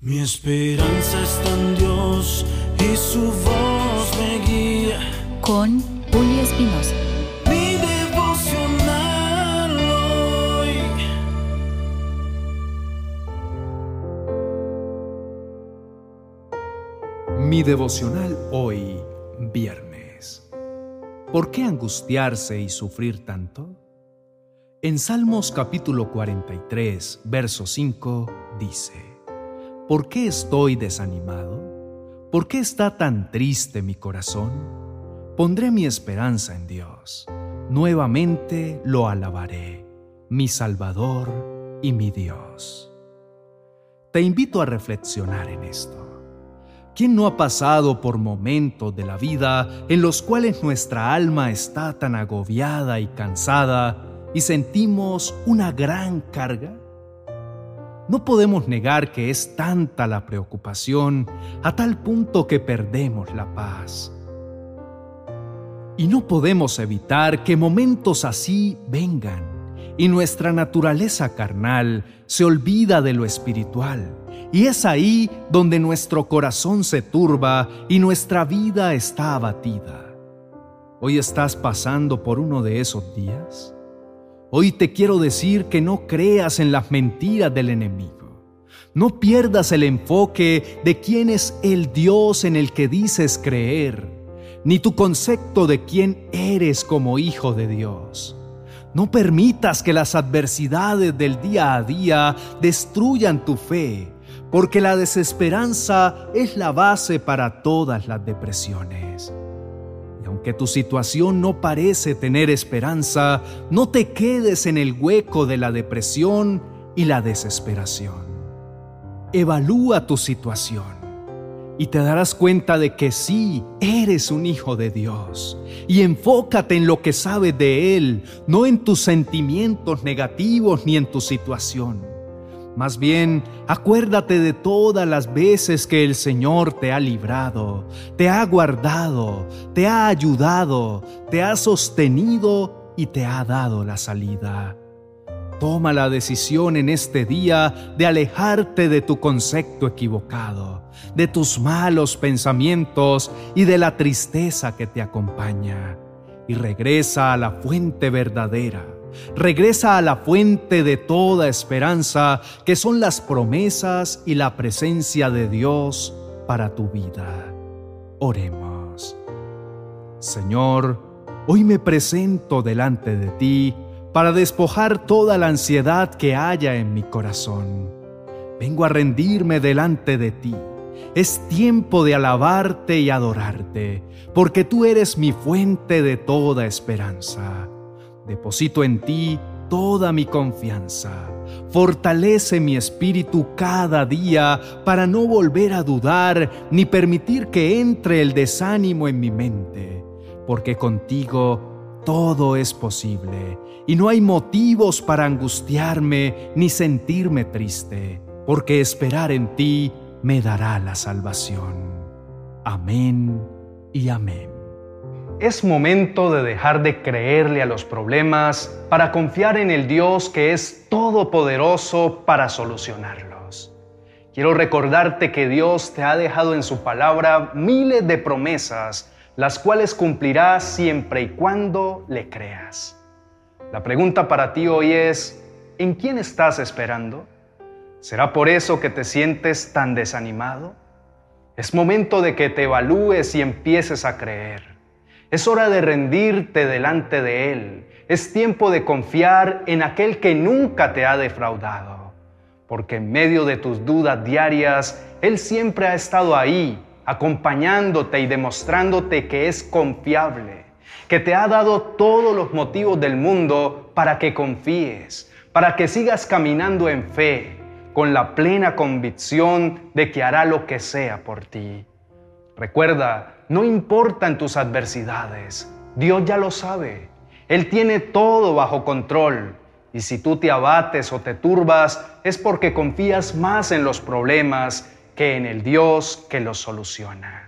Mi esperanza está en Dios y su voz me guía. Con Julio Espinosa. Mi devocional hoy. Mi devocional hoy, viernes. ¿Por qué angustiarse y sufrir tanto? En Salmos capítulo 43, verso 5, dice, ¿Por qué estoy desanimado? ¿Por qué está tan triste mi corazón? Pondré mi esperanza en Dios. Nuevamente lo alabaré, mi Salvador y mi Dios. Te invito a reflexionar en esto. ¿Quién no ha pasado por momentos de la vida en los cuales nuestra alma está tan agobiada y cansada y sentimos una gran carga? No podemos negar que es tanta la preocupación a tal punto que perdemos la paz. Y no podemos evitar que momentos así vengan y nuestra naturaleza carnal se olvida de lo espiritual y es ahí donde nuestro corazón se turba y nuestra vida está abatida. ¿Hoy estás pasando por uno de esos días? Hoy te quiero decir que no creas en las mentiras del enemigo. No pierdas el enfoque de quién es el Dios en el que dices creer, ni tu concepto de quién eres como hijo de Dios. No permitas que las adversidades del día a día destruyan tu fe porque la desesperanza es la base para todas las depresiones. Aunque tu situación no parece tener esperanza, no te quedes en el hueco de la depresión y la desesperación. Evalúa tu situación y te darás cuenta de que sí, eres un hijo de Dios. Y enfócate en lo que sabes de Él, no en tus sentimientos negativos ni en tu situación. Más bien, acuérdate de todas las veces que el Señor te ha librado, te ha guardado, te ha ayudado, te ha sostenido y te ha dado la salida. Toma la decisión en este día de alejarte de tu concepto equivocado, de tus malos pensamientos y de la tristeza que te acompaña, y regresa a la fuente verdadera Regresa a la fuente de toda esperanza, que son las promesas y la presencia de Dios para tu vida. Oremos. Señor, hoy me presento delante de ti para despojar toda la ansiedad que haya en mi corazón. Vengo a rendirme delante de ti. Es tiempo de alabarte y adorarte, porque tú eres mi fuente de toda esperanza. Deposito en ti toda mi confianza. Fortalece mi espíritu cada día para no volver a dudar ni permitir que entre el desánimo en mi mente, porque contigo todo es posible y no hay motivos para angustiarme ni sentirme triste, porque esperar en ti me dará la salvación. Amén y amén. Es momento de dejar de creerle a los problemas para confiar en el Dios que es todopoderoso para solucionarlos. Quiero recordarte que Dios te ha dejado en su palabra miles de promesas, las cuales cumplirá siempre y cuando le creas. La pregunta para ti hoy es, ¿en quién estás esperando? ¿Será por eso que te sientes tan desanimado? Es momento de que te evalúes y empieces a creer. Es hora de rendirte delante de Él. Es tiempo de confiar en aquel que nunca te ha defraudado. Porque en medio de tus dudas diarias, Él siempre ha estado ahí, acompañándote y demostrándote que es confiable, que te ha dado todos los motivos del mundo para que confíes, para que sigas caminando en fe, con la plena convicción de que hará lo que sea por ti. Recuerda, no importan tus adversidades, Dios ya lo sabe. Él tiene todo bajo control. Y si tú te abates o te turbas, es porque confías más en los problemas que en el Dios que los soluciona.